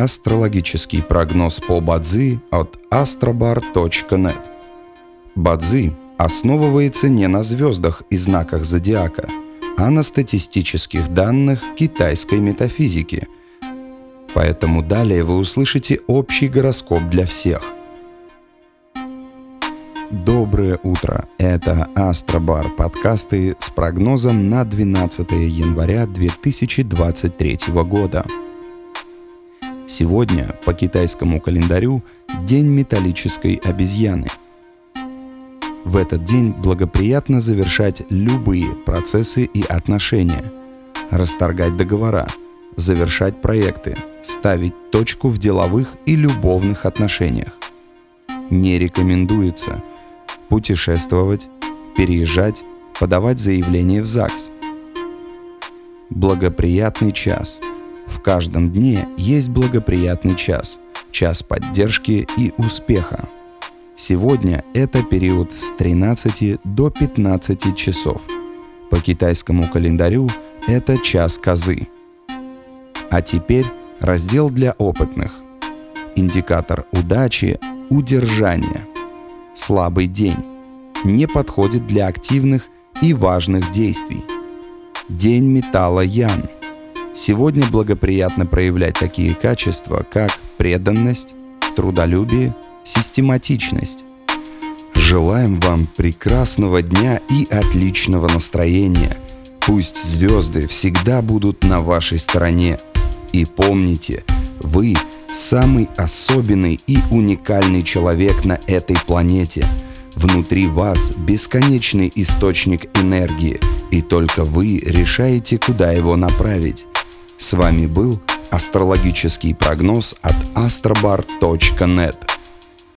Астрологический прогноз по Бадзи от astrobar.net. Бадзи основывается не на звездах и знаках зодиака, а на статистических данных китайской метафизики. Поэтому далее вы услышите общий гороскоп для всех. Доброе утро! Это Астробар подкасты с прогнозом на 12 января 2023 года. Сегодня по китайскому календарю День металлической обезьяны – в этот день благоприятно завершать любые процессы и отношения, расторгать договора, завершать проекты, ставить точку в деловых и любовных отношениях. Не рекомендуется путешествовать, переезжать, подавать заявление в ЗАГС. Благоприятный час. В каждом дне есть благоприятный час, час поддержки и успеха. Сегодня это период с 13 до 15 часов. По китайскому календарю это час козы. А теперь раздел для опытных. Индикатор удачи – удержание. Слабый день. Не подходит для активных и важных действий. День металла Ян. Сегодня благоприятно проявлять такие качества, как преданность, трудолюбие – систематичность. Желаем вам прекрасного дня и отличного настроения. Пусть звезды всегда будут на вашей стороне. И помните, вы самый особенный и уникальный человек на этой планете. Внутри вас бесконечный источник энергии, и только вы решаете, куда его направить. С вами был астрологический прогноз от astrobar.net.